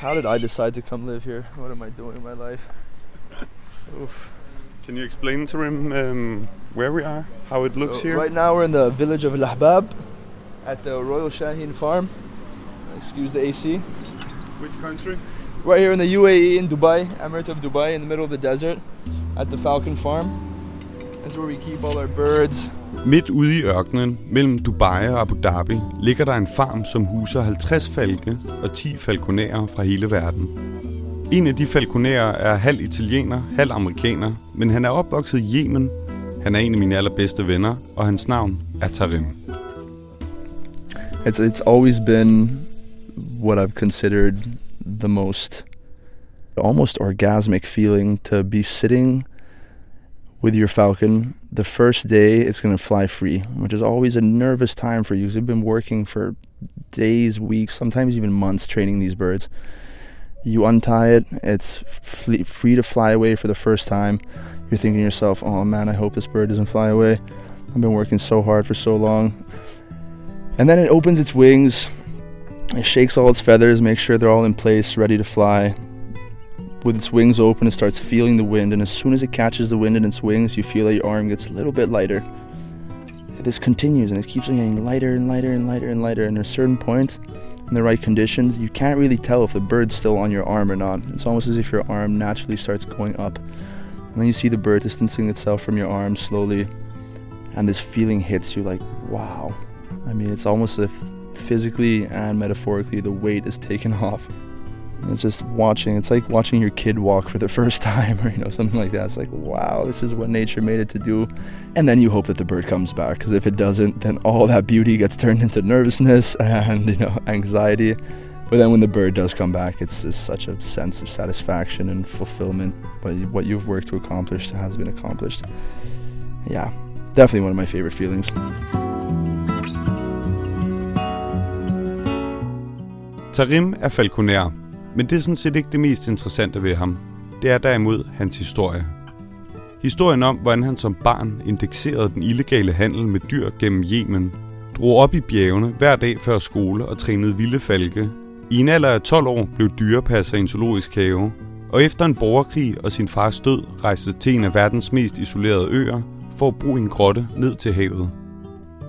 How did I decide to come live here? What am I doing in my life? Oof. Can you explain to him um, where we are, how it looks So here? Right now we're in the village of Lahbab at the Royal Shaheen Farm. Excuse the AC. Which country? Right here in the UAE in Dubai, Emirate of Dubai, in the middle of the desert, at the Falcon Farm. That's where we keep all our birds. Midt ude i ørkenen, mellem Dubai og Abu Dhabi, ligger der en farm, som huser 50 falke og 10 falkonærer fra hele verden. En af de falkonærer er halv italiener, halv amerikaner, men han er opvokset i Yemen. Han er en af mine allerbedste venner, og hans navn er Tarim. It's it's always been what I've considered the most almost orgasmic feeling to be sitting with your falcon the first day it's going to fly free, which is always a nervous time for you because you've been working for days, weeks, sometimes even months training these birds. You untie it, it's fle- free to fly away for the first time. You're thinking to yourself, oh man, I hope this bird doesn't fly away. I've been working so hard for so long. And then it opens its wings, it shakes all its feathers, makes sure they're all in place, ready to fly. With its wings open, it starts feeling the wind, and as soon as it catches the wind in its wings, you feel that your arm gets a little bit lighter. This continues, and it keeps getting lighter and lighter and lighter and lighter. And at a certain point, in the right conditions, you can't really tell if the bird's still on your arm or not. It's almost as if your arm naturally starts going up. And then you see the bird distancing itself from your arm slowly, and this feeling hits you like, wow. I mean, it's almost as if physically and metaphorically the weight is taken off. It's just watching. It's like watching your kid walk for the first time, or you know, something like that. It's like, wow, this is what nature made it to do. And then you hope that the bird comes back, because if it doesn't, then all that beauty gets turned into nervousness and you know anxiety. But then when the bird does come back, it's, just such a sense of satisfaction and fulfillment. But what you've worked to accomplish has been accomplished. Yeah, definitely one of my favorite feelings. Tarim er falconær, men det er sådan set ikke det mest interessante ved ham. Det er derimod hans historie. Historien om, hvordan han som barn indekserede den illegale handel med dyr gennem Yemen, drog op i bjergene hver dag før skole og trænede vilde falke. I en alder af 12 år blev dyrepasser i en zoologisk have, og efter en borgerkrig og sin fars død rejste til en af verdens mest isolerede øer for at bruge en grotte ned til havet.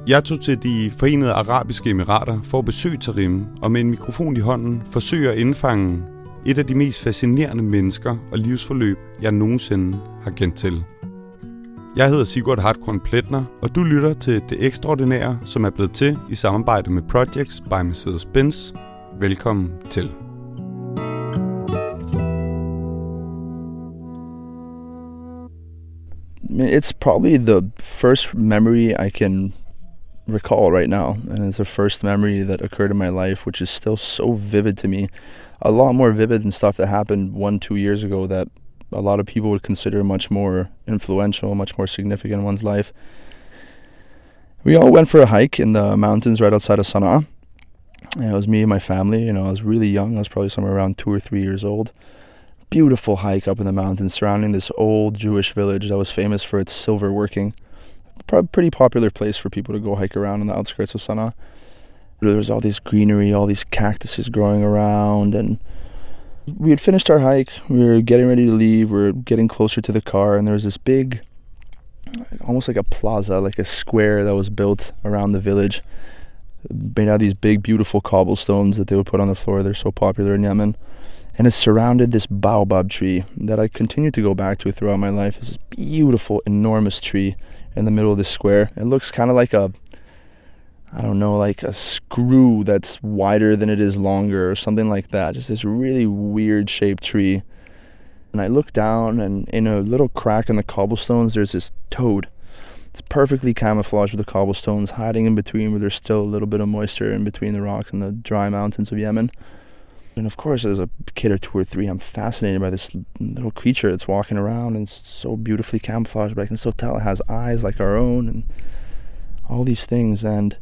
Jeg tog til de forenede arabiske emirater for at besøge Tarim, og med en mikrofon i hånden forsøger at indfange et af de mest fascinerende mennesker og livsforløb, jeg nogensinde har kendt til. Jeg hedder Sigurd Hartkorn Pletner, og du lytter til Det Ekstraordinære, som er blevet til i samarbejde med Projects by Mercedes-Benz. Velkommen til. It's probably the first memory I can recall right now, and it's the first memory that occurred in my life, which is still so vivid to me. A lot more vivid than stuff that happened one, two years ago that a lot of people would consider much more influential, much more significant in one's life. We all went for a hike in the mountains right outside of Sana'a. And it was me and my family. You know, I was really young. I was probably somewhere around two or three years old. Beautiful hike up in the mountains surrounding this old Jewish village that was famous for its silver working pretty popular place for people to go hike around on the outskirts of Sana'a. There was all this greenery, all these cactuses growing around, and we had finished our hike. We were getting ready to leave. We were getting closer to the car, and there was this big, almost like a plaza, like a square that was built around the village, made out of these big, beautiful cobblestones that they would put on the floor. They're so popular in Yemen. And it surrounded this baobab tree that I continue to go back to throughout my life. It's this beautiful, enormous tree in the middle of the square. It looks kind of like a, I don't know, like a screw that's wider than it is longer or something like that. Just this really weird shaped tree. And I look down, and in a little crack in the cobblestones, there's this toad. It's perfectly camouflaged with the cobblestones, hiding in between where there's still a little bit of moisture in between the rocks and the dry mountains of Yemen. And of course, as a kid or two or three, I'm fascinated by this little creature that's walking around and so beautifully camouflaged, but I can still tell it has eyes like our own and all these things. And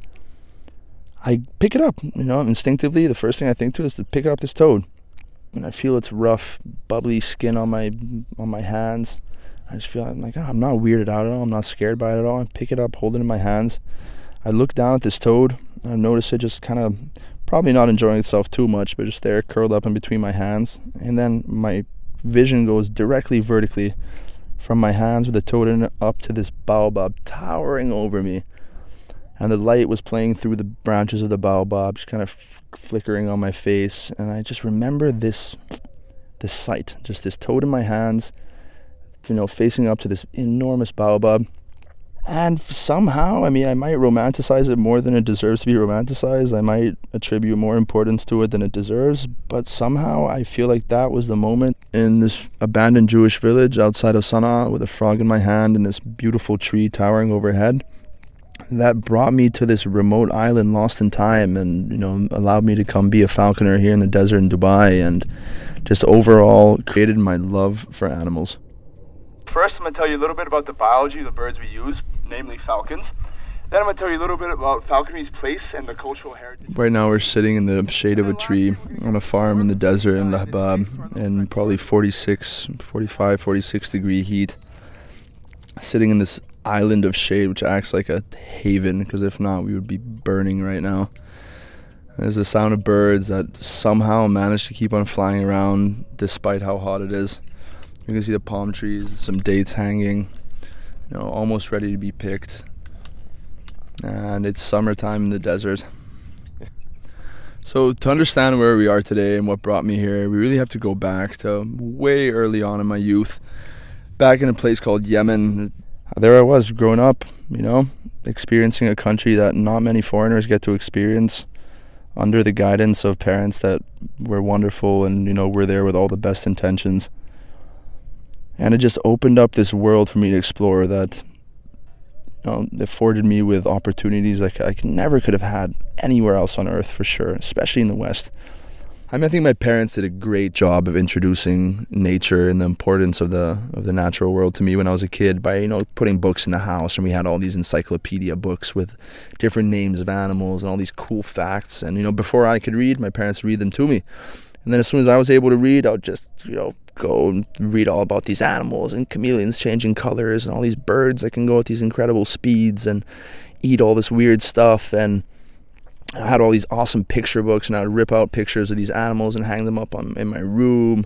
I pick it up, you know, instinctively. The first thing I think to is to pick up this toad. And I feel its rough, bubbly skin on my on my hands. I just feel I'm like, oh, I'm not weirded out at all. I'm not scared by it at all. I pick it up, hold it in my hands. I look down at this toad. And I notice it just kind of probably not enjoying itself too much, but just there curled up in between my hands. And then my vision goes directly vertically from my hands with the totem up to this baobab towering over me. And the light was playing through the branches of the baobab, just kind of f- flickering on my face. And I just remember this, this sight, just this toad in my hands, you know, facing up to this enormous baobab and somehow, I mean, I might romanticize it more than it deserves to be romanticized. I might attribute more importance to it than it deserves. But somehow, I feel like that was the moment in this abandoned Jewish village outside of Sana'a with a frog in my hand and this beautiful tree towering overhead that brought me to this remote island lost in time and, you know, allowed me to come be a falconer here in the desert in Dubai and just overall created my love for animals. First, I'm going to tell you a little bit about the biology of the birds we use, namely falcons. Then I'm going to tell you a little bit about falconry's place and the cultural heritage. Right now, we're sitting in the shade of a tree on a farm in the desert in Lahbab in probably 46, 45, 46 degree heat. Sitting in this island of shade, which acts like a haven, because if not, we would be burning right now. There's the sound of birds that somehow manage to keep on flying around despite how hot it is. You can see the palm trees, some dates hanging, you know, almost ready to be picked. And it's summertime in the desert. So, to understand where we are today and what brought me here, we really have to go back to way early on in my youth, back in a place called Yemen. There I was growing up, you know, experiencing a country that not many foreigners get to experience under the guidance of parents that were wonderful and, you know, were there with all the best intentions and it just opened up this world for me to explore that you know, afforded me with opportunities like I never could have had anywhere else on earth for sure, especially in the West. I mean, I think my parents did a great job of introducing nature and the importance of the of the natural world to me when I was a kid by you know putting books in the house and we had all these encyclopedia books with different names of animals and all these cool facts and you know before I could read, my parents read them to me. And then as soon as I was able to read, I would just, you know, go and read all about these animals and chameleons changing colors and all these birds that can go at these incredible speeds and eat all this weird stuff. And I had all these awesome picture books, and I would rip out pictures of these animals and hang them up on, in my room.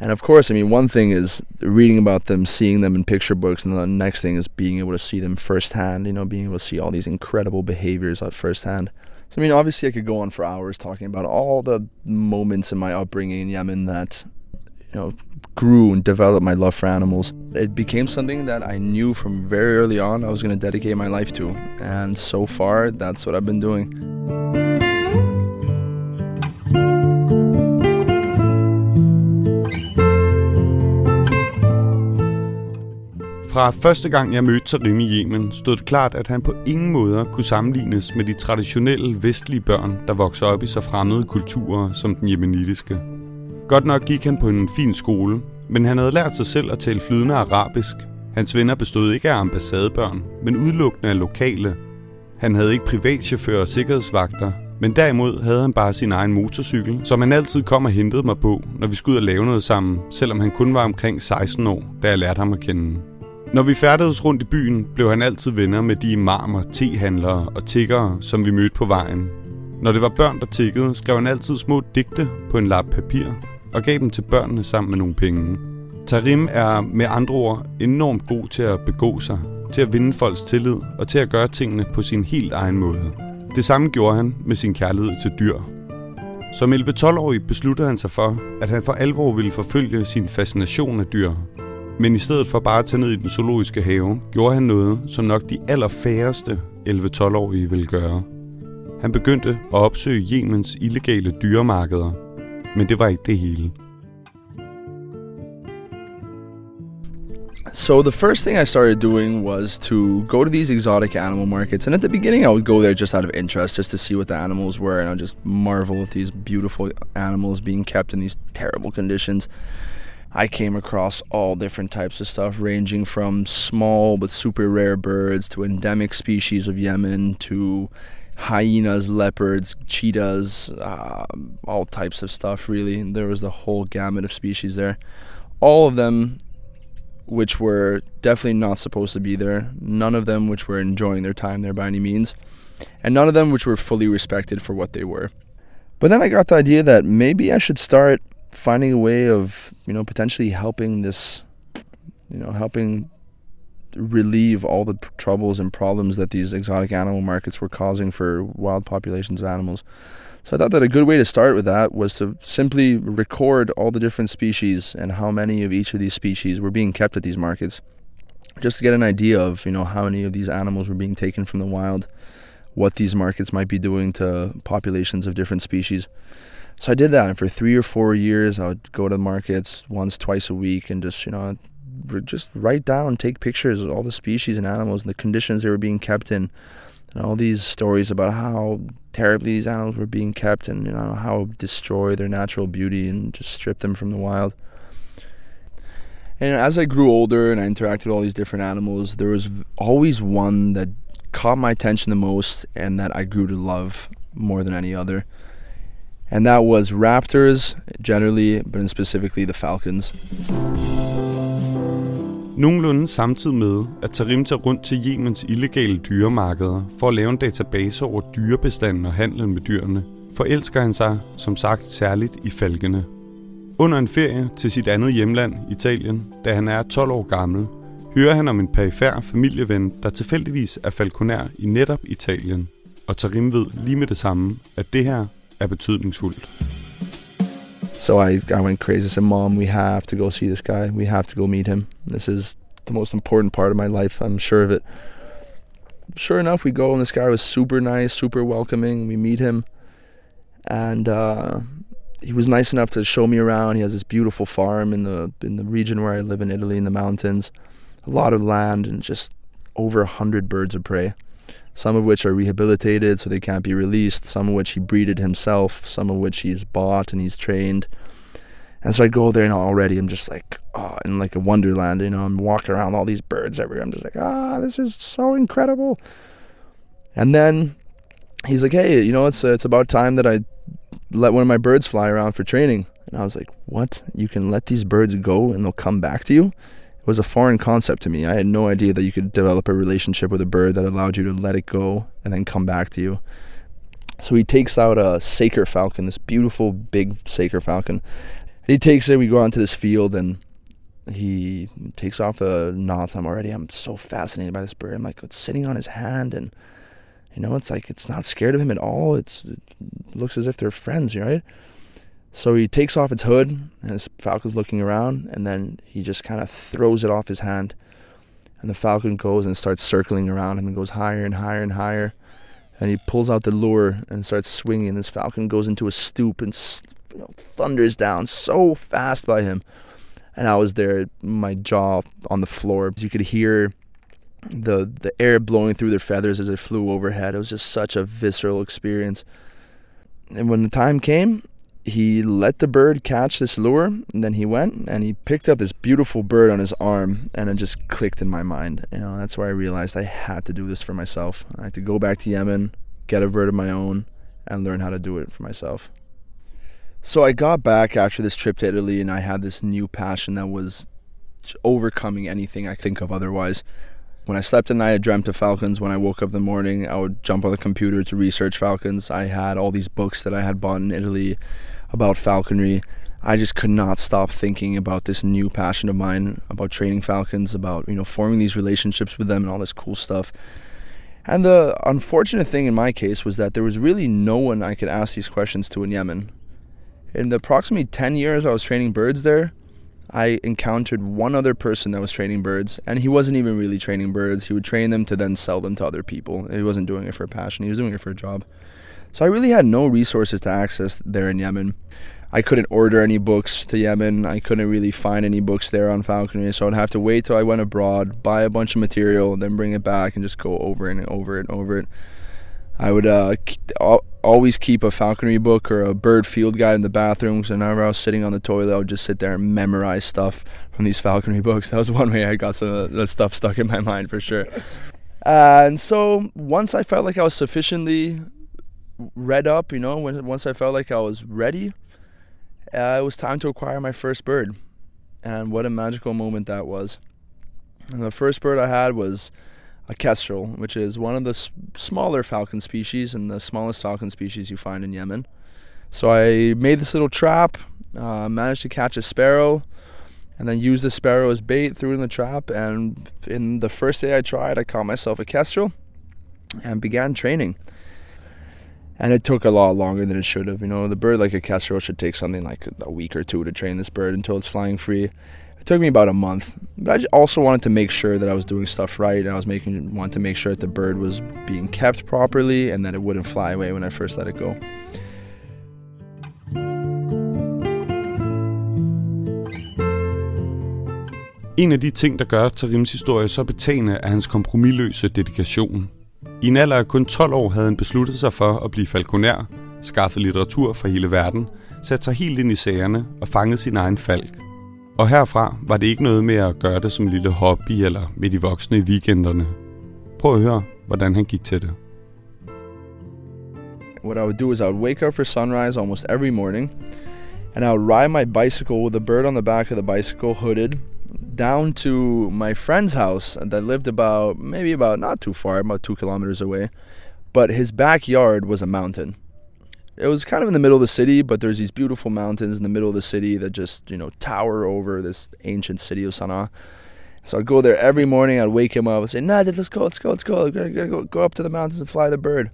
And of course, I mean, one thing is reading about them, seeing them in picture books, and the next thing is being able to see them firsthand, you know, being able to see all these incredible behaviors at firsthand. So, I mean, obviously, I could go on for hours talking about all the moments in my upbringing in Yemen that you know, grew and developed my love for animals. It became something that I knew from very early on I was going to dedicate my life to. And so far, that's what I've been doing. Fra første gang jeg mødte Tarim i Yemen, stod det klart, at han på ingen måder kunne sammenlignes med de traditionelle vestlige børn, der vokser op i så fremmede kulturer som den jemenitiske. Godt nok gik han på en fin skole, men han havde lært sig selv at tale flydende arabisk. Hans venner bestod ikke af ambassadebørn, men udelukkende af lokale. Han havde ikke privatchauffør og sikkerhedsvagter, men derimod havde han bare sin egen motorcykel, som han altid kom og hentede mig på, når vi skulle ud og lave noget sammen, selvom han kun var omkring 16 år, da jeg lærte ham at kende. Når vi færdedes rundt i byen, blev han altid venner med de imamer, tehandlere og tiggere, som vi mødte på vejen. Når det var børn, der tiggede, skrev han altid små digte på en lap papir, og gav dem til børnene sammen med nogle penge. Tarim er med andre ord enormt god til at begå sig, til at vinde folks tillid og til at gøre tingene på sin helt egen måde. Det samme gjorde han med sin kærlighed til dyr. Som 11-12-årig besluttede han sig for, at han for alvor ville forfølge sin fascination af dyr. Men i stedet for bare at tage ned i den zoologiske have, gjorde han noget, som nok de allerfærreste 11-12-årige ville gøre. Han begyndte at opsøge Jemens illegale dyremarkeder men det var ikke det hele. So the first thing I started doing was to go to these exotic animal markets, and at the beginning I would go there just out of interest, just to see what the animals were, and I'd just marvel at these beautiful animals being kept in these terrible conditions. I came across all different types of stuff, ranging from small but super rare birds to endemic species of Yemen to hyenas, leopards, cheetahs, uh, all types of stuff, really. There was the whole gamut of species there. All of them which were definitely not supposed to be there, none of them which were enjoying their time there by any means. and none of them which were fully respected for what they were. But then I got the idea that maybe I should start finding a way of, you know, potentially helping this, you know, helping relieve all the troubles and problems that these exotic animal markets were causing for wild populations of animals. So I thought that a good way to start with that was to simply record all the different species and how many of each of these species were being kept at these markets, just to get an idea of you know how many of these animals were being taken from the wild, what these markets might be doing to populations of different species. So I did that, and for three or four years, I would go to the markets once, twice a week, and just you know just write down, take pictures of all the species and animals and the conditions they were being kept in, and all these stories about how terribly these animals were being kept, and you know how destroy their natural beauty and just strip them from the wild. And as I grew older and I interacted with all these different animals, there was always one that caught my attention the most and that I grew to love more than any other. And that was raptors generally, but specifically the falcons. Nogenlunde samtidig med, at Tarim tager rundt til Jemens illegale dyremarkeder for at lave en database over dyrebestanden og handlen med dyrene, forelsker han sig, som sagt, særligt i falkene. Under en ferie til sit andet hjemland, Italien, da han er 12 år gammel, hører han om en perifær familieven, der tilfældigvis er falkonær i netop Italien. Og Tarim ved lige med det samme, at det her er betydningsfuldt. So I, I went crazy. I said, Mom, we have to go see this guy. We have to go meet him. This is the most important part of my life. I'm sure of it. Sure enough, we go, and this guy was super nice, super welcoming. We meet him, and uh, he was nice enough to show me around. He has this beautiful farm in the in the region where I live in Italy, in the mountains. A lot of land and just over a hundred birds of prey some of which are rehabilitated so they can't be released, some of which he breeded himself, some of which he's bought and he's trained. And so I go there and already I'm just like, oh, in like a wonderland, you know, I'm walking around all these birds everywhere. I'm just like, ah, this is so incredible. And then he's like, hey, you know, it's uh, it's about time that I let one of my birds fly around for training. And I was like, what? You can let these birds go and they'll come back to you? Was a foreign concept to me. I had no idea that you could develop a relationship with a bird that allowed you to let it go and then come back to you. So he takes out a Saker falcon, this beautiful big Saker falcon. And he takes it. We go out into this field and he takes off the knots. I'm already, I'm so fascinated by this bird. I'm like, it's sitting on his hand and, you know, it's like, it's not scared of him at all. It's, it looks as if they're friends, right? So he takes off its hood, and his falcon's looking around, and then he just kind of throws it off his hand. And the falcon goes and starts circling around him and goes higher and higher and higher. And he pulls out the lure and starts swinging. And this falcon goes into a stoop and you know, thunders down so fast by him. And I was there, my jaw on the floor. You could hear the the air blowing through their feathers as it flew overhead. It was just such a visceral experience. And when the time came, he let the bird catch this lure and then he went and he picked up this beautiful bird on his arm and it just clicked in my mind. You know that's where i realized i had to do this for myself. I had to go back to yemen get a bird of my own and learn how to do it for myself. So i got back after this trip to italy and i had this new passion that was overcoming anything i think of otherwise. When I slept at night, I dreamt of falcons. When I woke up in the morning, I would jump on the computer to research falcons. I had all these books that I had bought in Italy about falconry. I just could not stop thinking about this new passion of mine about training falcons, about you know forming these relationships with them and all this cool stuff. And the unfortunate thing in my case was that there was really no one I could ask these questions to in Yemen. In the approximately 10 years I was training birds there, I encountered one other person that was training birds, and he wasn't even really training birds. He would train them to then sell them to other people. He wasn't doing it for a passion, he was doing it for a job. So I really had no resources to access there in Yemen. I couldn't order any books to Yemen. I couldn't really find any books there on falconry, so I'd have to wait till I went abroad, buy a bunch of material, then bring it back and just go over and over and over it. I would uh, always keep a falconry book or a bird field guide in the bathroom. So whenever I was sitting on the toilet, I would just sit there and memorize stuff from these falconry books. That was one way I got some of that stuff stuck in my mind for sure. And so once I felt like I was sufficiently read up, you know, when, once I felt like I was ready, uh, it was time to acquire my first bird. And what a magical moment that was. And the first bird I had was a kestrel, which is one of the s- smaller falcon species and the smallest falcon species you find in Yemen. So I made this little trap, uh, managed to catch a sparrow, and then used the sparrow as bait, threw in the trap. And in the first day I tried, I caught myself a kestrel and began training. And it took a lot longer than it should have. You know, the bird like a kestrel should take something like a week or two to train this bird until it's flying free. It took me about a month, but I also wanted to make sure that I was doing stuff right. And I was making wanted to make sure that the bird was being kept properly and that it wouldn't fly away when I first let it go. En af de ting, der gør Tarims historie så betagende, er hans kompromilløse dedikation. I en alder af kun 12 år havde han besluttet sig for at blive falkonær, skaffet litteratur fra hele verden, sat sig helt ind i sagerne og fanget sin egen falk. Og herfra var det ikke noget med at gøre det som en lille hobby eller med de voksne i weekenderne. Prøv at høre, hvordan han gik til det. What I would do is I would wake up for sunrise almost every morning, and I would ride my bicycle with a bird on the back of the bicycle, hooded, down to my friend's house that lived about maybe about not too far, about two kilometers away. But his backyard was a mountain. It was kind of in the middle of the city, but there's these beautiful mountains in the middle of the city that just, you know, tower over this ancient city of Sana'a. So I'd go there every morning. I'd wake him up and say, "Nah, let's go, let's go, let's go. Gotta, gotta go, go up to the mountains and fly the bird."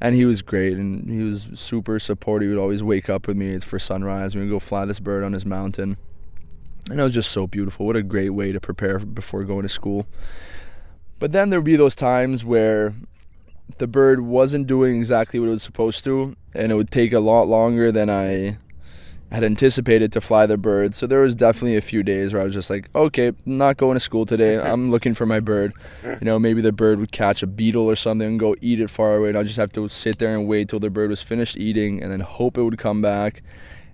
And he was great, and he was super supportive. He would always wake up with me for sunrise. We'd go fly this bird on his mountain, and it was just so beautiful. What a great way to prepare before going to school. But then there'd be those times where the bird wasn't doing exactly what it was supposed to, and it would take a lot longer than I had anticipated to fly the bird. So there was definitely a few days where I was just like, okay, not going to school today. I'm looking for my bird. You know, maybe the bird would catch a beetle or something and go eat it far away, and I'd just have to sit there and wait till the bird was finished eating, and then hope it would come back,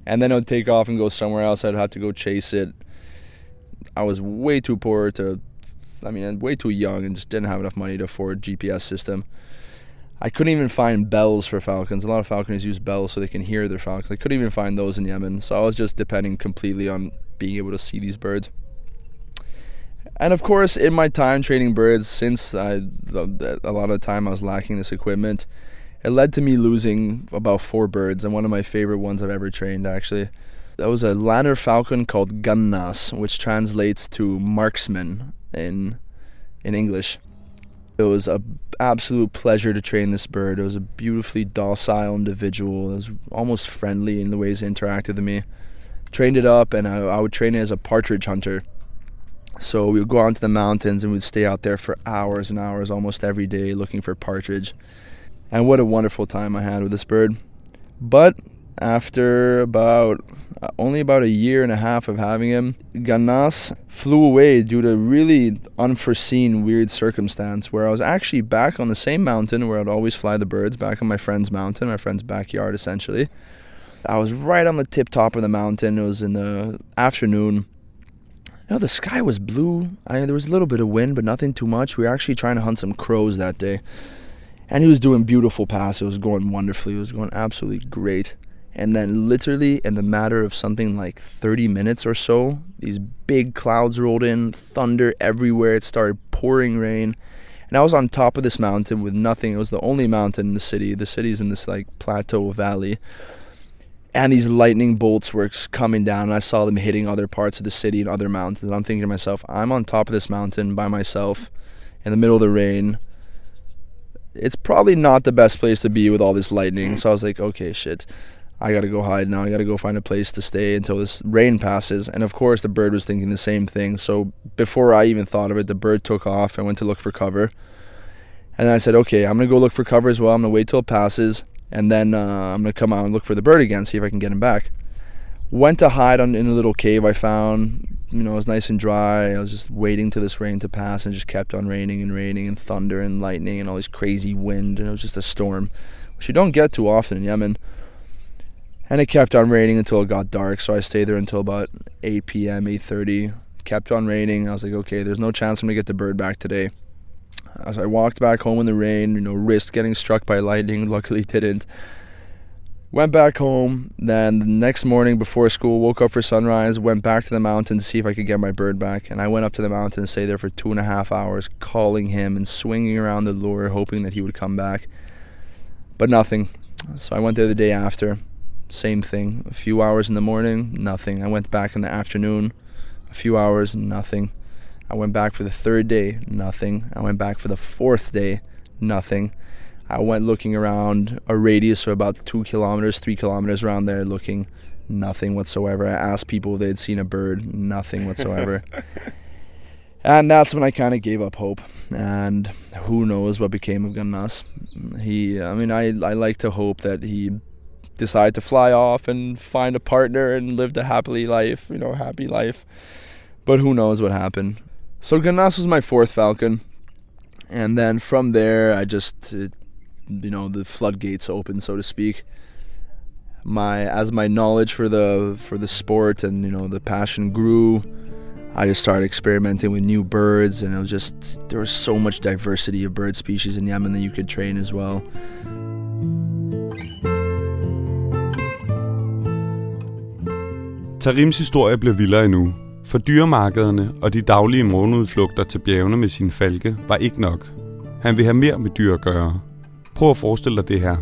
and then it would take off and go somewhere else. I'd have to go chase it. I was way too poor to, I mean, way too young and just didn't have enough money to afford GPS system. I couldn't even find bells for falcons. A lot of falconers use bells so they can hear their falcons. I couldn't even find those in Yemen. So I was just depending completely on being able to see these birds. And of course, in my time training birds, since I, a lot of the time I was lacking this equipment, it led to me losing about four birds. And one of my favorite ones I've ever trained, actually. That was a lanner falcon called Ganas, which translates to marksman in in English. It was an absolute pleasure to train this bird. It was a beautifully docile individual. It was almost friendly in the ways it interacted with me. Trained it up, and I, I would train it as a partridge hunter. So we would go out into the mountains and we'd stay out there for hours and hours, almost every day, looking for partridge. And what a wonderful time I had with this bird. But after about uh, only about a year and a half of having him, Ganas flew away due to really unforeseen weird circumstance where I was actually back on the same mountain where I'd always fly the birds, back on my friend's mountain, my friend's backyard essentially. I was right on the tip top of the mountain. It was in the afternoon. You know, the sky was blue. I, there was a little bit of wind, but nothing too much. We were actually trying to hunt some crows that day. And he was doing beautiful passes. It was going wonderfully. It was going absolutely great. And then, literally, in the matter of something like 30 minutes or so, these big clouds rolled in, thunder everywhere. It started pouring rain. And I was on top of this mountain with nothing. It was the only mountain in the city. The city's in this like plateau valley. And these lightning bolts were coming down, and I saw them hitting other parts of the city and other mountains. And I'm thinking to myself, I'm on top of this mountain by myself in the middle of the rain. It's probably not the best place to be with all this lightning. Mm. So I was like, okay, shit. I gotta go hide now. I gotta go find a place to stay until this rain passes. And of course, the bird was thinking the same thing. So before I even thought of it, the bird took off. I went to look for cover. And I said, okay, I'm gonna go look for cover as well. I'm gonna wait till it passes. And then uh, I'm gonna come out and look for the bird again, see if I can get him back. Went to hide on, in a little cave I found. You know, it was nice and dry. I was just waiting till this rain to pass and just kept on raining and raining and thunder and lightning and all this crazy wind. And it was just a storm, which you don't get too often in Yemen. And it kept on raining until it got dark. So I stayed there until about 8 p.m., 8.30. Kept on raining. I was like, okay, there's no chance I'm to get the bird back today. As I walked back home in the rain, you know, risked getting struck by lightning. Luckily didn't. Went back home. Then the next morning before school, woke up for sunrise, went back to the mountain to see if I could get my bird back. And I went up to the mountain and stayed there for two and a half hours, calling him and swinging around the lure, hoping that he would come back. But nothing. So I went there the day after. Same thing. A few hours in the morning, nothing. I went back in the afternoon. A few hours, nothing. I went back for the third day, nothing. I went back for the fourth day, nothing. I went looking around a radius of about two kilometers, three kilometers around there, looking nothing whatsoever. I asked people if they'd seen a bird, nothing whatsoever. and that's when I kind of gave up hope. And who knows what became of Ganas? He, I mean, I, I like to hope that he decided to fly off and find a partner and live a happily life, you know, happy life. But who knows what happened? So Ganas was my fourth falcon, and then from there, I just. It, you know the floodgates opened, so to speak. My as my knowledge for the for the sport and you know the passion grew, I just started experimenting with new birds, and it was just there was so much diversity of bird species in Yemen that you could train as well. Tarims historie blev vildere endnu, for dyremarkederne og de daglige morgenudflugter til bjergene med sin falke var ikke nok. Han vil have mere med dyr at gøre, Prøv at forestille dig det her.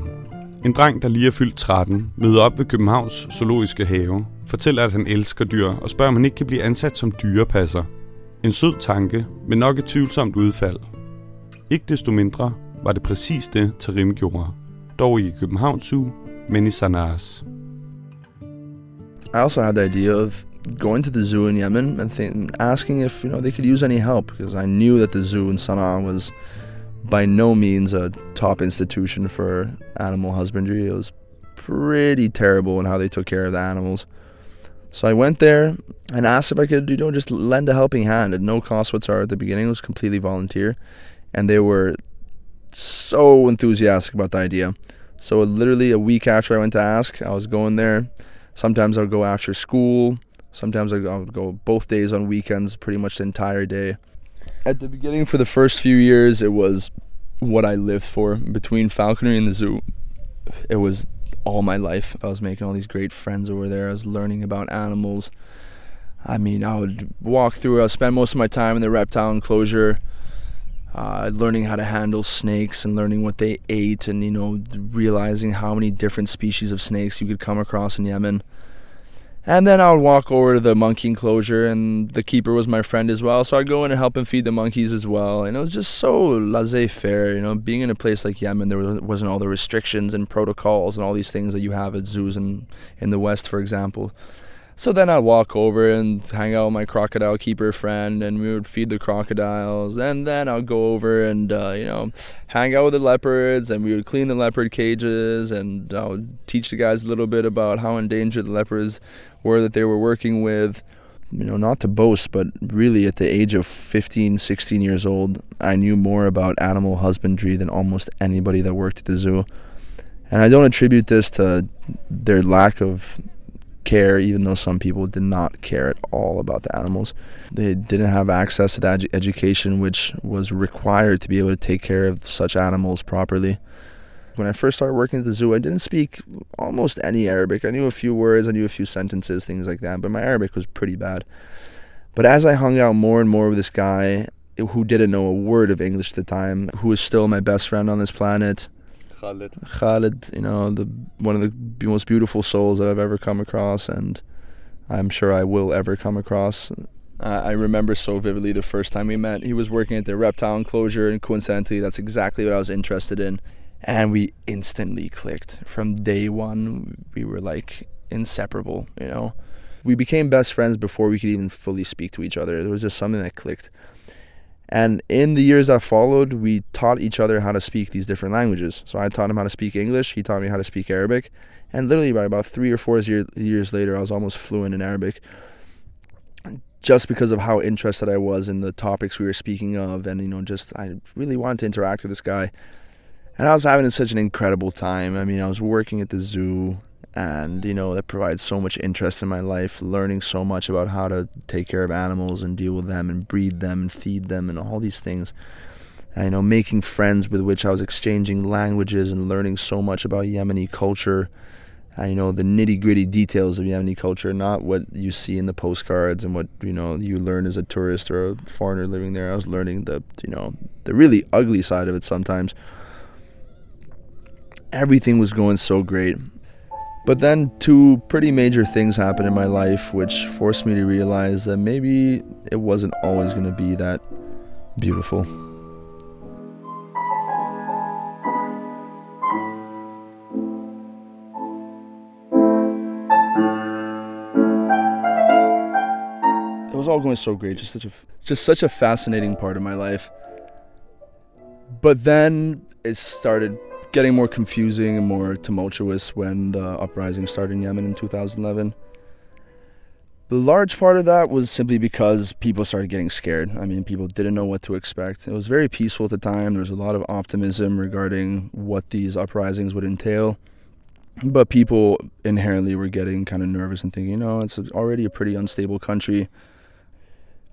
En dreng, der lige er fyldt 13, møder op ved Københavns Zoologiske Have, fortæller, at han elsker dyr og spørger, om han ikke kan blive ansat som dyrepasser. En sød tanke, men nok et tvivlsomt udfald. Ikke desto mindre var det præcis det, Tarim gjorde. Dog ikke i Københavns Zoo, men i Sanars. I also had the idea of going to the zoo in Yemen and think, asking if you know they could use any help because I knew that the zoo in Sana'a was by no means a top institution for animal husbandry. It was pretty terrible in how they took care of the animals. So I went there and asked if I could, you know, just lend a helping hand at no cost whatsoever at the beginning. It was completely volunteer. And they were so enthusiastic about the idea. So literally a week after I went to ask, I was going there. Sometimes I'll go after school. Sometimes I'll go both days on weekends, pretty much the entire day at the beginning for the first few years it was what I lived for between falconry and the zoo. It was all my life. I was making all these great friends over there. I was learning about animals. I mean, I would walk through. I would spend most of my time in the reptile enclosure, uh, learning how to handle snakes and learning what they ate, and you know, realizing how many different species of snakes you could come across in Yemen. And then I would walk over to the monkey enclosure, and the keeper was my friend as well. So I'd go in and help him feed the monkeys as well. And it was just so laissez faire, you know, being in a place like Yemen, there wasn't all the restrictions and protocols and all these things that you have at zoos in, in the West, for example. So then I'd walk over and hang out with my crocodile keeper friend, and we would feed the crocodiles. And then I'd go over and, uh, you know, hang out with the leopards, and we would clean the leopard cages, and I would teach the guys a little bit about how endangered the leopards were that they were working with. You know, not to boast, but really at the age of 15, 16 years old, I knew more about animal husbandry than almost anybody that worked at the zoo. And I don't attribute this to their lack of care, even though some people did not care at all about the animals. They didn't have access to that ed- education which was required to be able to take care of such animals properly. When I first started working at the zoo, I didn't speak almost any Arabic. I knew a few words, I knew a few sentences, things like that, but my Arabic was pretty bad. But as I hung out more and more with this guy who didn't know a word of English at the time, who is still my best friend on this planet, Khalid. Khalid, you know, the one of the most beautiful souls that I've ever come across, and I'm sure I will ever come across. Uh, I remember so vividly the first time we met. He was working at the reptile enclosure, and coincidentally, that's exactly what I was interested in. And we instantly clicked. From day one, we were like inseparable, you know. We became best friends before we could even fully speak to each other. There was just something that clicked. And in the years that followed, we taught each other how to speak these different languages. So I taught him how to speak English, he taught me how to speak Arabic. And literally, by about three or four year, years later, I was almost fluent in Arabic just because of how interested I was in the topics we were speaking of. And, you know, just I really wanted to interact with this guy. And I was having such an incredible time. I mean, I was working at the zoo and you know that provides so much interest in my life learning so much about how to take care of animals and deal with them and breed them and feed them and all these things and, you know making friends with which I was exchanging languages and learning so much about Yemeni culture uh, you know the nitty gritty details of Yemeni culture, not what you see in the postcards and what you know you learn as a tourist or a foreigner living there. I was learning the you know the really ugly side of it sometimes. Everything was going so great. But then two pretty major things happened in my life which forced me to realize that maybe it wasn't always going to be that beautiful. It was all going so great, just such a just such a fascinating part of my life. But then it started getting more confusing and more tumultuous when the uprising started in Yemen in 2011. The large part of that was simply because people started getting scared. I mean, people didn't know what to expect. It was very peaceful at the time. There was a lot of optimism regarding what these uprisings would entail. But people inherently were getting kind of nervous and thinking, you know, it's already a pretty unstable country.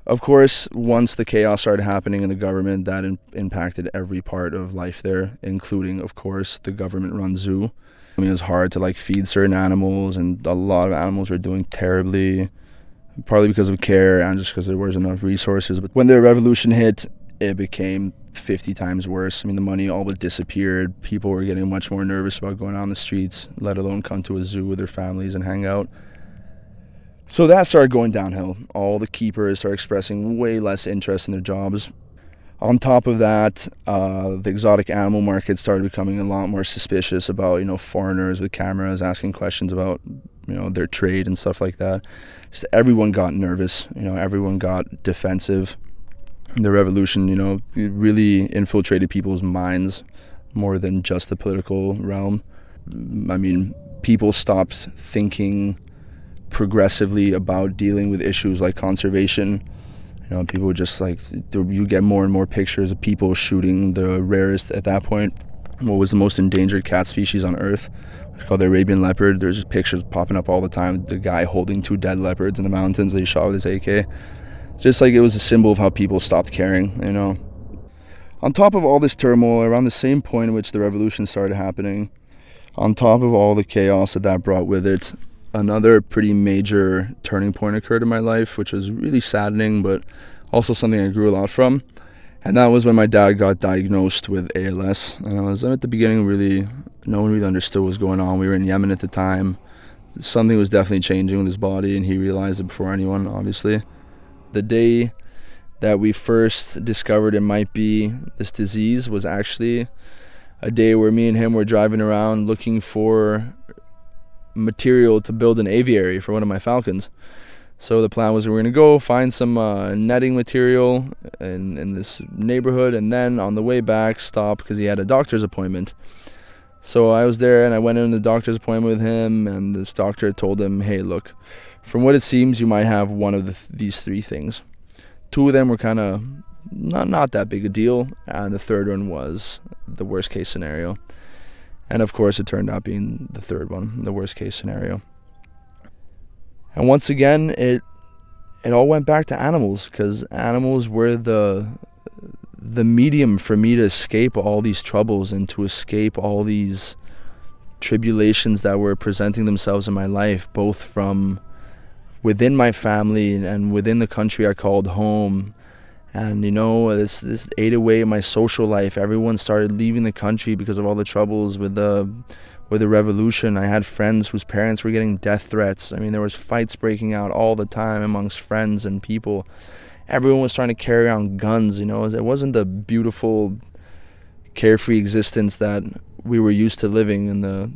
Of course, once the chaos started happening in the government, that in- impacted every part of life there, including, of course, the government-run zoo. I mean, it was hard to like feed certain animals, and a lot of animals were doing terribly, partly because of care and just because there wasn't enough resources. But when the revolution hit, it became 50 times worse. I mean, the money all but disappeared. People were getting much more nervous about going out on the streets, let alone come to a zoo with their families and hang out. So that started going downhill. All the keepers started expressing way less interest in their jobs. On top of that, uh, the exotic animal market started becoming a lot more suspicious about you know foreigners with cameras asking questions about you know their trade and stuff like that. Just everyone got nervous. You know, everyone got defensive. The revolution, you know, really infiltrated people's minds more than just the political realm. I mean, people stopped thinking progressively about dealing with issues like conservation. You know, people just like you get more and more pictures of people shooting the rarest at that point. What was the most endangered cat species on Earth? It's called the Arabian leopard. There's just pictures popping up all the time. The guy holding two dead leopards in the mountains that he shot with his AK. Just like it was a symbol of how people stopped caring. You know. On top of all this turmoil, around the same point in which the revolution started happening, on top of all the chaos that that brought with it, another pretty major turning point occurred in my life, which was really saddening, but also something I grew a lot from. And that was when my dad got diagnosed with ALS. And I was at the beginning really, no one really understood what was going on. We were in Yemen at the time. Something was definitely changing with his body, and he realized it before anyone, obviously. The day that we first discovered it might be this disease was actually a day where me and him were driving around looking for material to build an aviary for one of my falcons. So the plan was we going to go find some uh, netting material in, in this neighborhood and then on the way back stop because he had a doctor's appointment. So I was there and I went in the doctor's appointment with him and this doctor told him, hey, look, from what it seems, you might have one of the th- these three things. Two of them were kind of not, not that big a deal and the third one was the worst case scenario. And of course, it turned out being the third one, the worst case scenario. And once again, it it all went back to animals because animals were the the medium for me to escape all these troubles and to escape all these tribulations that were presenting themselves in my life, both from within my family and within the country I called home and you know this this ate away my social life. Everyone started leaving the country because of all the troubles with the with the revolution. I had friends whose parents were getting death threats. I mean there was fights breaking out all the time amongst friends and people. Everyone was trying to carry around guns you know. It wasn't the beautiful carefree existence that we were used to living in the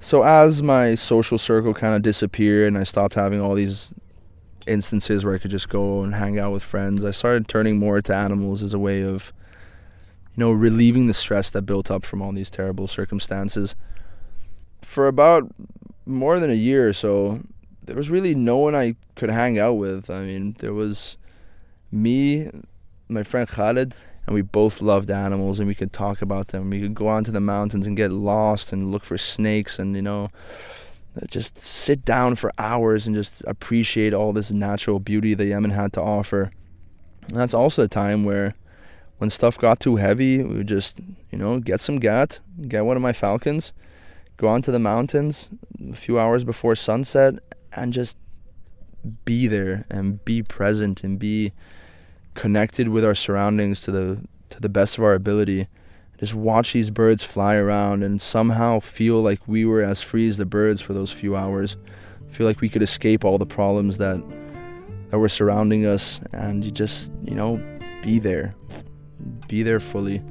so as my social circle kind of disappeared and i stopped having all these instances where I could just go and hang out with friends. I started turning more to animals as a way of, you know, relieving the stress that built up from all these terrible circumstances. For about more than a year or so, there was really no one I could hang out with. I mean, there was me, my friend Khaled, and we both loved animals and we could talk about them. We could go out to the mountains and get lost and look for snakes and, you know, just sit down for hours and just appreciate all this natural beauty that Yemen had to offer. And that's also a time where when stuff got too heavy, we would just, you know, get some gat, get one of my falcons, go onto the mountains a few hours before sunset and just be there and be present and be connected with our surroundings to the to the best of our ability. Just watch these birds fly around and somehow feel like we were as free as the birds for those few hours. Feel like we could escape all the problems that that were surrounding us and you just, you know, be there. Be there fully.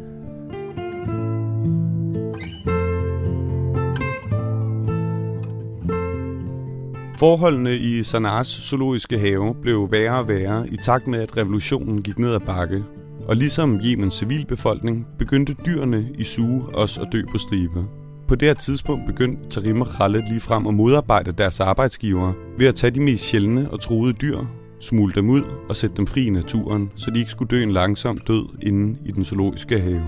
Forholdene i Sana'as zoologiske have blev værre og værre i takt med, at revolutionen gik ned ad bakke. Og ligesom Jemens civilbefolkning, begyndte dyrene i suge også at dø på stribe. På det her tidspunkt begyndte Tarim og Khaled lige frem at modarbejde deres arbejdsgivere ved at tage de mest sjældne og troede dyr, smule dem ud og sætte dem fri i naturen, så de ikke skulle dø en langsom død inde i den zoologiske have.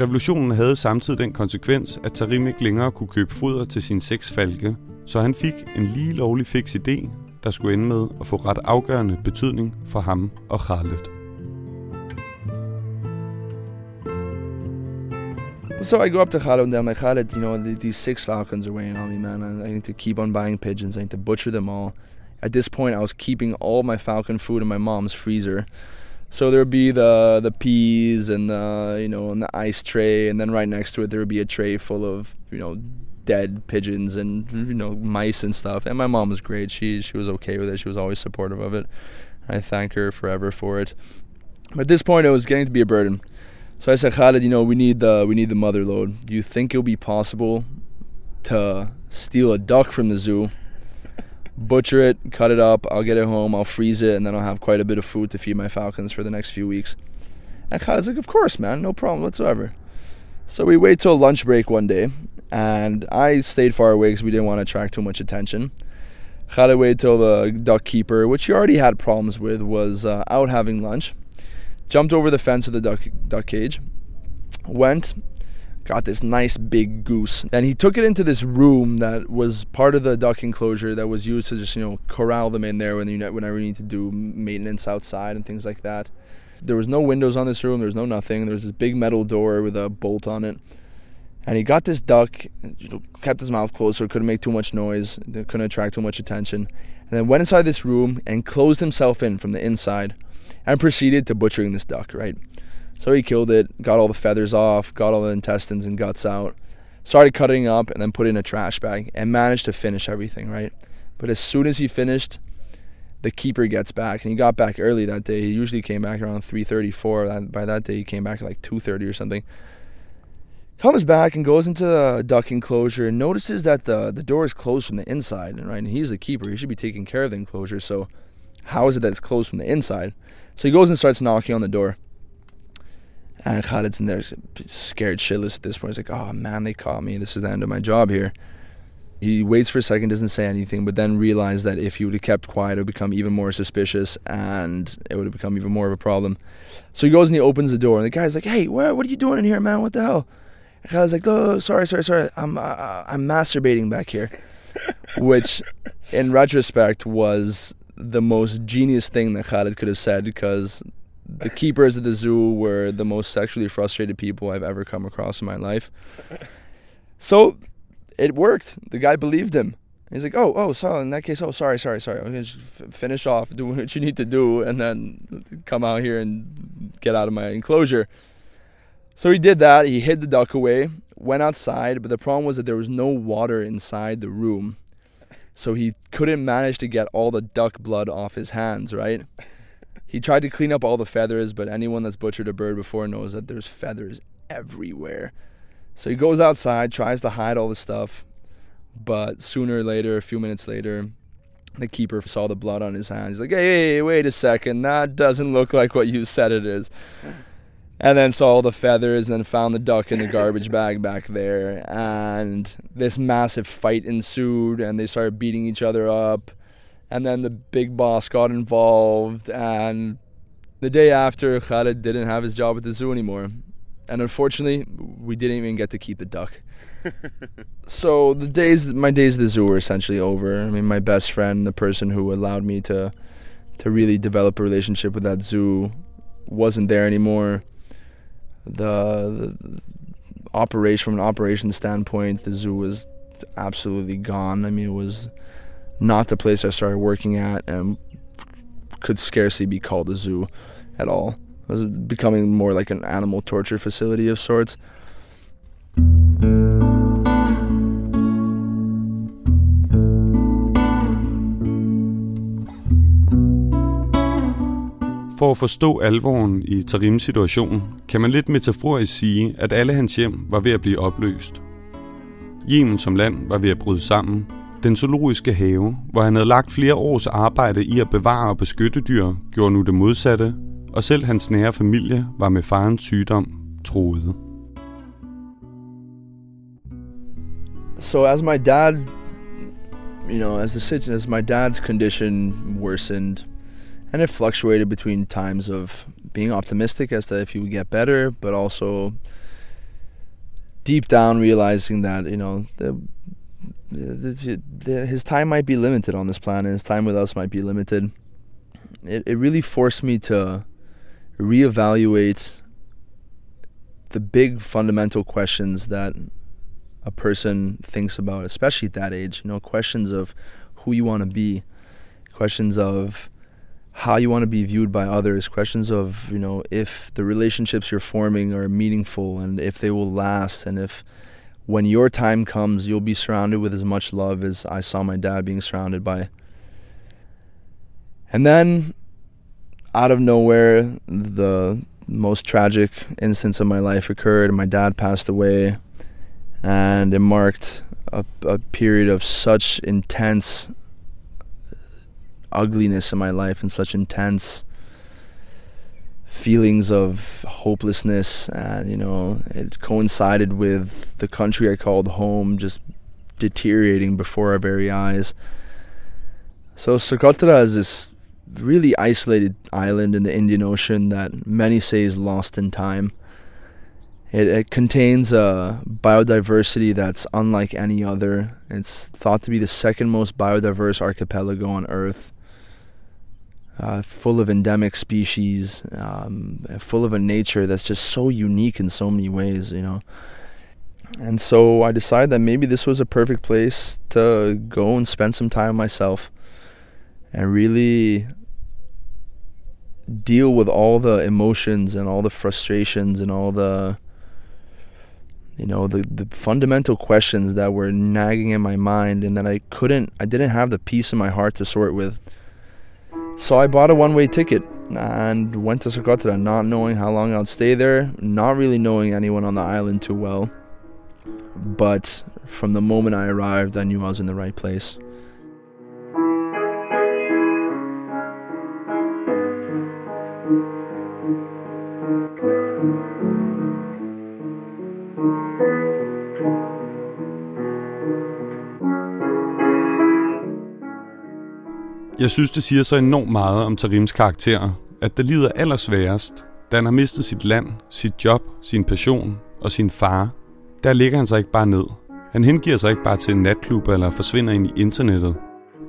Revolutionen havde samtidig den konsekvens, at Tarim ikke længere kunne købe foder til sine seks falke, så han fik en lige lovlig fix idé, der skulle ende med at få ret afgørende betydning for ham og Khaled. So I go up to Khaled and I'm like, Khaled, you know, these six falcons are weighing on me, man. I, need to keep on buying pigeons. I need to butcher them all. At this point, I was keeping all my falcon food in my mom's freezer. So there would be the the peas and the you know and the ice tray, and then right next to it there would be a tray full of you know dead pigeons and you know mice and stuff. And my mom was great. She she was okay with it. She was always supportive of it. I thank her forever for it. But at this point, it was getting to be a burden. So I said, Khalid, you know, we need the we need the mother load. Do you think it'll be possible to steal a duck from the zoo, butcher it, cut it up? I'll get it home. I'll freeze it, and then I'll have quite a bit of food to feed my falcons for the next few weeks. And Khalid's like, of course, man, no problem whatsoever. So we wait till lunch break one day, and I stayed far away because we didn't want to attract too much attention. Had waited till the duck keeper, which he already had problems with, was uh, out having lunch. Jumped over the fence of the duck duck cage, went, got this nice big goose, and he took it into this room that was part of the duck enclosure that was used to just you know corral them in there when you whenever you need to do maintenance outside and things like that. There was no windows on this room. There was no nothing. There was this big metal door with a bolt on it and he got this duck, kept his mouth closed so it couldn't make too much noise, couldn't attract too much attention, and then went inside this room and closed himself in from the inside and proceeded to butchering this duck, right? So he killed it, got all the feathers off, got all the intestines and guts out, started cutting up, and then put in a trash bag and managed to finish everything, right? But as soon as he finished, the keeper gets back and he got back early that day. He usually came back around 3:34. By that day, he came back at like 2:30 or something comes back and goes into the duck enclosure and notices that the, the door is closed from the inside. Right, and he's the keeper. He should be taking care of the enclosure. So how is it that it's closed from the inside? So he goes and starts knocking on the door. And Khalid's in there, scared shitless at this point. He's like, "Oh man, they caught me. This is the end of my job here." He waits for a second, doesn't say anything, but then realized that if he would have kept quiet, it would become even more suspicious, and it would have become even more of a problem. So he goes and he opens the door, and the guy's like, "Hey, where, what are you doing in here, man? What the hell?" Was like, "Oh, sorry, sorry, sorry. I'm uh, I'm masturbating back here," which, in retrospect, was the most genius thing that Khalid could have said because the keepers at the zoo were the most sexually frustrated people I've ever come across in my life. So it worked. The guy believed him. He's like, "Oh, oh, so in that case, oh, sorry, sorry, sorry. I'm gonna finish off, do what you need to do, and then come out here and get out of my enclosure." So he did that. He hid the duck away, went outside, but the problem was that there was no water inside the room. So he couldn't manage to get all the duck blood off his hands, right? He tried to clean up all the feathers, but anyone that's butchered a bird before knows that there's feathers everywhere. So he goes outside, tries to hide all the stuff, but sooner or later, a few minutes later, the keeper saw the blood on his hands. He's like, hey, wait a second, that doesn't look like what you said it is and then saw all the feathers and then found the duck in the garbage bag back there. And this massive fight ensued and they started beating each other up. And then the big boss got involved and the day after Khalid didn't have his job at the zoo anymore. And unfortunately we didn't even get to keep the duck. So the days my days at the zoo were essentially over. I mean my best friend the person who allowed me to to really develop a relationship with that zoo wasn't there anymore the, the operation from an operation standpoint, the zoo was absolutely gone. I mean, it was not the place I started working at and could scarcely be called a zoo at all. It was becoming more like an animal torture facility of sorts. For at forstå alvoren i Tarims situation, kan man lidt metaforisk sige, at alle hans hjem var ved at blive opløst. Yemen som land var ved at bryde sammen. Den zoologiske have, hvor han havde lagt flere års arbejde i at bevare og beskytte dyr, gjorde nu det modsatte, og selv hans nære familie var med farens sygdom troede. So as my dad, you know, as the situation, as my dad's condition worsened, and it fluctuated between times of being optimistic as to if he would get better, but also deep down realizing that you know the, the, the, his time might be limited on this planet. His time with us might be limited. It it really forced me to reevaluate the big fundamental questions that a person thinks about, especially at that age. You know, questions of who you want to be, questions of how you want to be viewed by others, questions of, you know, if the relationships you're forming are meaningful and if they will last and if when your time comes you'll be surrounded with as much love as I saw my dad being surrounded by. And then out of nowhere the most tragic instance of my life occurred my dad passed away and it marked a, a period of such intense ugliness in my life and such intense feelings of hopelessness and you know it coincided with the country I called home just deteriorating before our very eyes. So Socotra is this really isolated island in the Indian Ocean that many say is lost in time. It, it contains a biodiversity that's unlike any other. It's thought to be the second most biodiverse archipelago on earth uh, full of endemic species, um, full of a nature that's just so unique in so many ways, you know. And so I decided that maybe this was a perfect place to go and spend some time myself and really deal with all the emotions and all the frustrations and all the you know the the fundamental questions that were nagging in my mind and that I couldn't I didn't have the peace in my heart to sort with so I bought a one way ticket and went to Socotra, not knowing how long I'd stay there, not really knowing anyone on the island too well. But from the moment I arrived, I knew I was in the right place. Jeg synes, det siger så enormt meget om Tarims karakter, at der lider allersværest, da han har mistet sit land, sit job, sin passion og sin far, der ligger han sig ikke bare ned. Han hengiver sig ikke bare til en natklub eller forsvinder ind i internettet.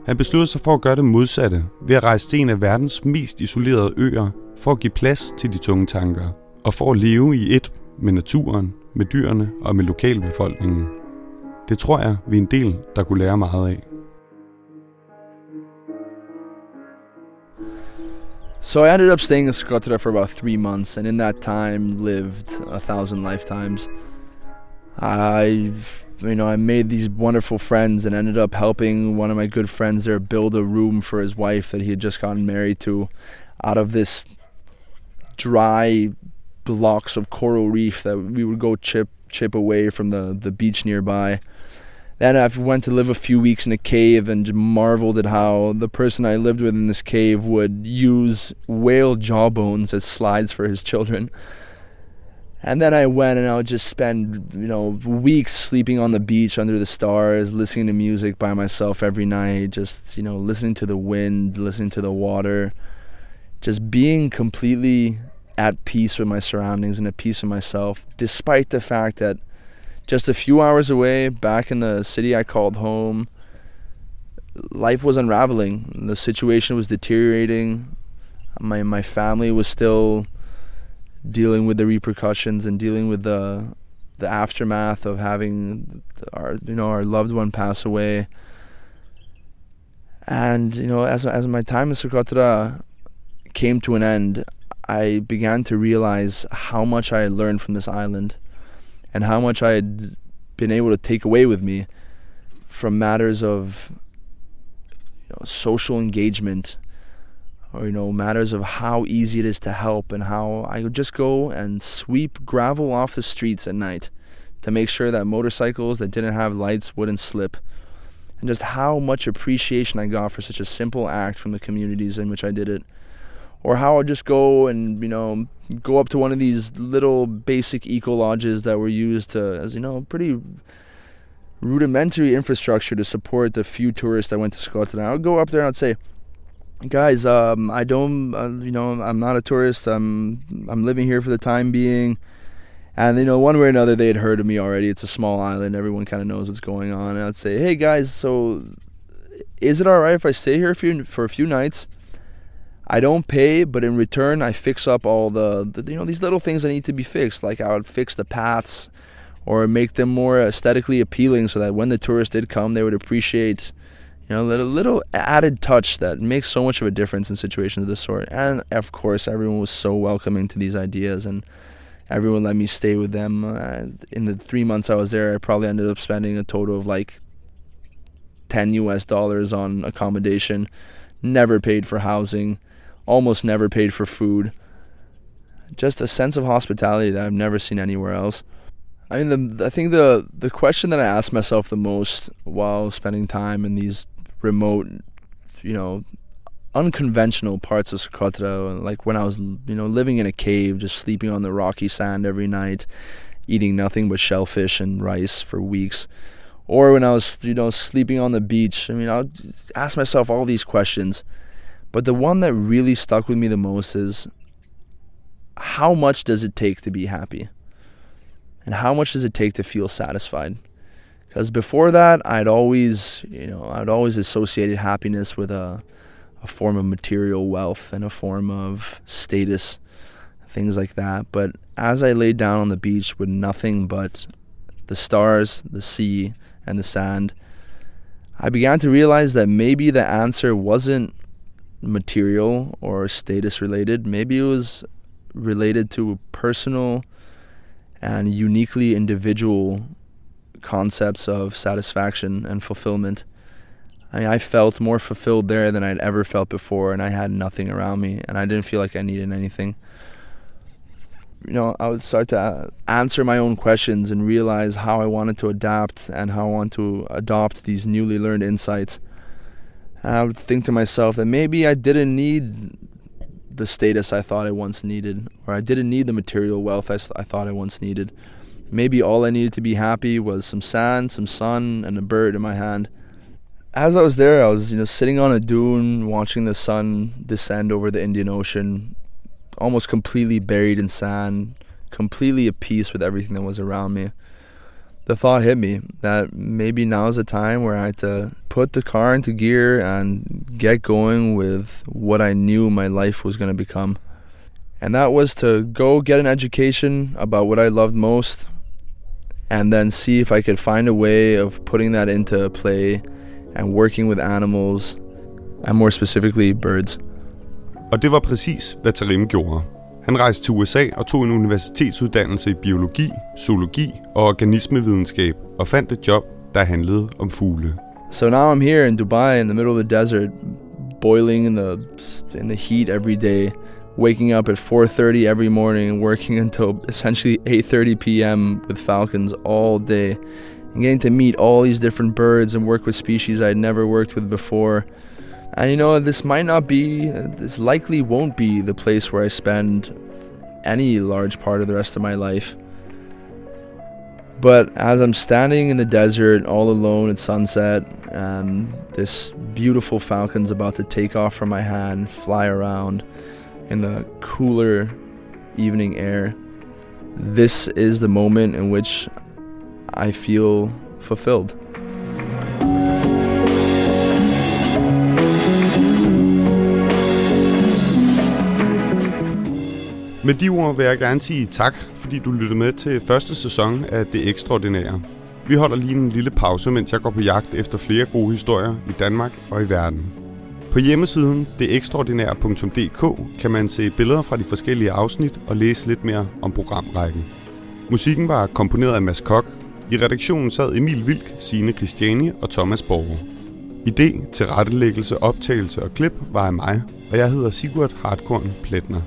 Han beslutter sig for at gøre det modsatte ved at rejse til en af verdens mest isolerede øer for at give plads til de tunge tanker og for at leve i et med naturen, med dyrene og med lokalbefolkningen. Det tror jeg, vi er en del, der kunne lære meget af. So I ended up staying in Socotra for about three months, and in that time lived a thousand lifetimes. I, you know, I made these wonderful friends and ended up helping one of my good friends there build a room for his wife that he had just gotten married to, out of this dry blocks of coral reef that we would go chip chip away from the the beach nearby. Then I went to live a few weeks in a cave and marveled at how the person I lived with in this cave would use whale jawbones as slides for his children. And then I went and I would just spend, you know, weeks sleeping on the beach under the stars, listening to music by myself every night, just, you know, listening to the wind, listening to the water, just being completely at peace with my surroundings and at peace with myself, despite the fact that just a few hours away, back in the city I called home, life was unraveling. The situation was deteriorating. My my family was still dealing with the repercussions and dealing with the the aftermath of having our you know our loved one pass away. And you know, as as my time in Socotra came to an end, I began to realize how much I had learned from this island, and how much I had been able to take away with me from matters of you know, social engagement or you know matters of how easy it is to help and how I would just go and sweep gravel off the streets at night to make sure that motorcycles that didn't have lights wouldn't slip. And just how much appreciation I got for such a simple act from the communities in which I did it or how I'd just go and you know go up to one of these little basic eco lodges that were used to as you know pretty rudimentary infrastructure to support the few tourists that went to Socotra. I would go up there and I'd say, guys, um, I don't, uh, you know, I'm not a tourist. I'm, I'm living here for the time being. And you know, one way or another, they had heard of me already. It's a small island. Everyone kind of knows what's going on. And I'd say, hey guys, so is it all right if I stay here for a few nights? I don't pay, but in return, I fix up all the, the, you know these little things that need to be fixed. Like I would fix the paths, or make them more aesthetically appealing, so that when the tourists did come, they would appreciate you know, a little, added touch that makes so much of a difference in situations of this sort. And of course, everyone was so welcoming to these ideas, and everyone let me stay with them. Uh, in the three months I was there, I probably ended up spending a total of like 10 US dollars on accommodation, never paid for housing, almost never paid for food. Just a sense of hospitality that I've never seen anywhere else. I mean, the I think the the question that I ask myself the most while spending time in these remote, you know, unconventional parts of Socotra. Like when I was, you know, living in a cave, just sleeping on the rocky sand every night, eating nothing but shellfish and rice for weeks. Or when I was, you know, sleeping on the beach. I mean, I'll ask myself all these questions. But the one that really stuck with me the most is how much does it take to be happy? And how much does it take to feel satisfied? Because before that, I'd always, you know, I'd always associated happiness with a, a form of material wealth and a form of status, things like that. But as I laid down on the beach with nothing but the stars, the sea, and the sand, I began to realize that maybe the answer wasn't material or status related. Maybe it was related to personal and uniquely individual concepts of satisfaction and fulfillment. I mean, I felt more fulfilled there than I'd ever felt before, and I had nothing around me, and I didn't feel like I needed anything. You know, I would start to uh, answer my own questions and realize how I wanted to adapt and how I want to adopt these newly learned insights. I would think to myself that maybe I didn't need the status I thought I once needed, or I didn't need the material wealth I, I thought I once needed Maybe all I needed to be happy was some sand, some sun, and a bird in my hand. As I was there, I was, you know, sitting on a dune, watching the sun descend over the Indian Ocean, almost completely buried in sand, completely at peace with everything that was around me. The thought hit me that maybe now's the time where I had to put the car into gear and get going with what I knew my life was going to become. And that was to go get an education about what I loved most, and then see if I could find a way of putting that into play and working with animals, and more specifically birds. Og det var præcis, hvad Tarim gjorde. Han rejste til USA og tog en universitetsuddannelse i biologi, zoologi og organismevidenskab og fandt et job, der handlede om fugle. So now I'm here in Dubai in the middle of the desert, boiling in the in the heat every day. waking up at 4:30 every morning and working until essentially 8:30 p.m. with falcons all day and getting to meet all these different birds and work with species I'd never worked with before. And you know, this might not be this likely won't be the place where I spend any large part of the rest of my life. But as I'm standing in the desert all alone at sunset, and this beautiful falcon's about to take off from my hand, fly around, in the cooler evening air, this is the moment in which I feel fulfilled. Med de ord vil jeg gerne sige tak, fordi du lyttede med til første sæson af Det Ekstraordinære. Vi holder lige en lille pause, mens jeg går på jagt efter flere gode historier i Danmark og i verden. På hjemmesiden detekstraordinære.dk kan man se billeder fra de forskellige afsnit og læse lidt mere om programrækken. Musikken var komponeret af Mads Kok. I redaktionen sad Emil Vilk, Signe Christiani og Thomas Borger. Idé, tilrettelæggelse, optagelse og klip var af mig, og jeg hedder Sigurd Hartkorn Pletner.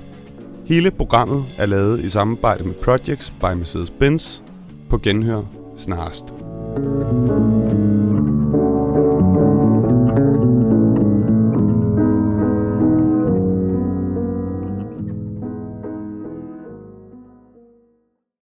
Hele programmet er lavet i samarbejde med Projects by Mercedes-Benz. På genhør snarest. thank you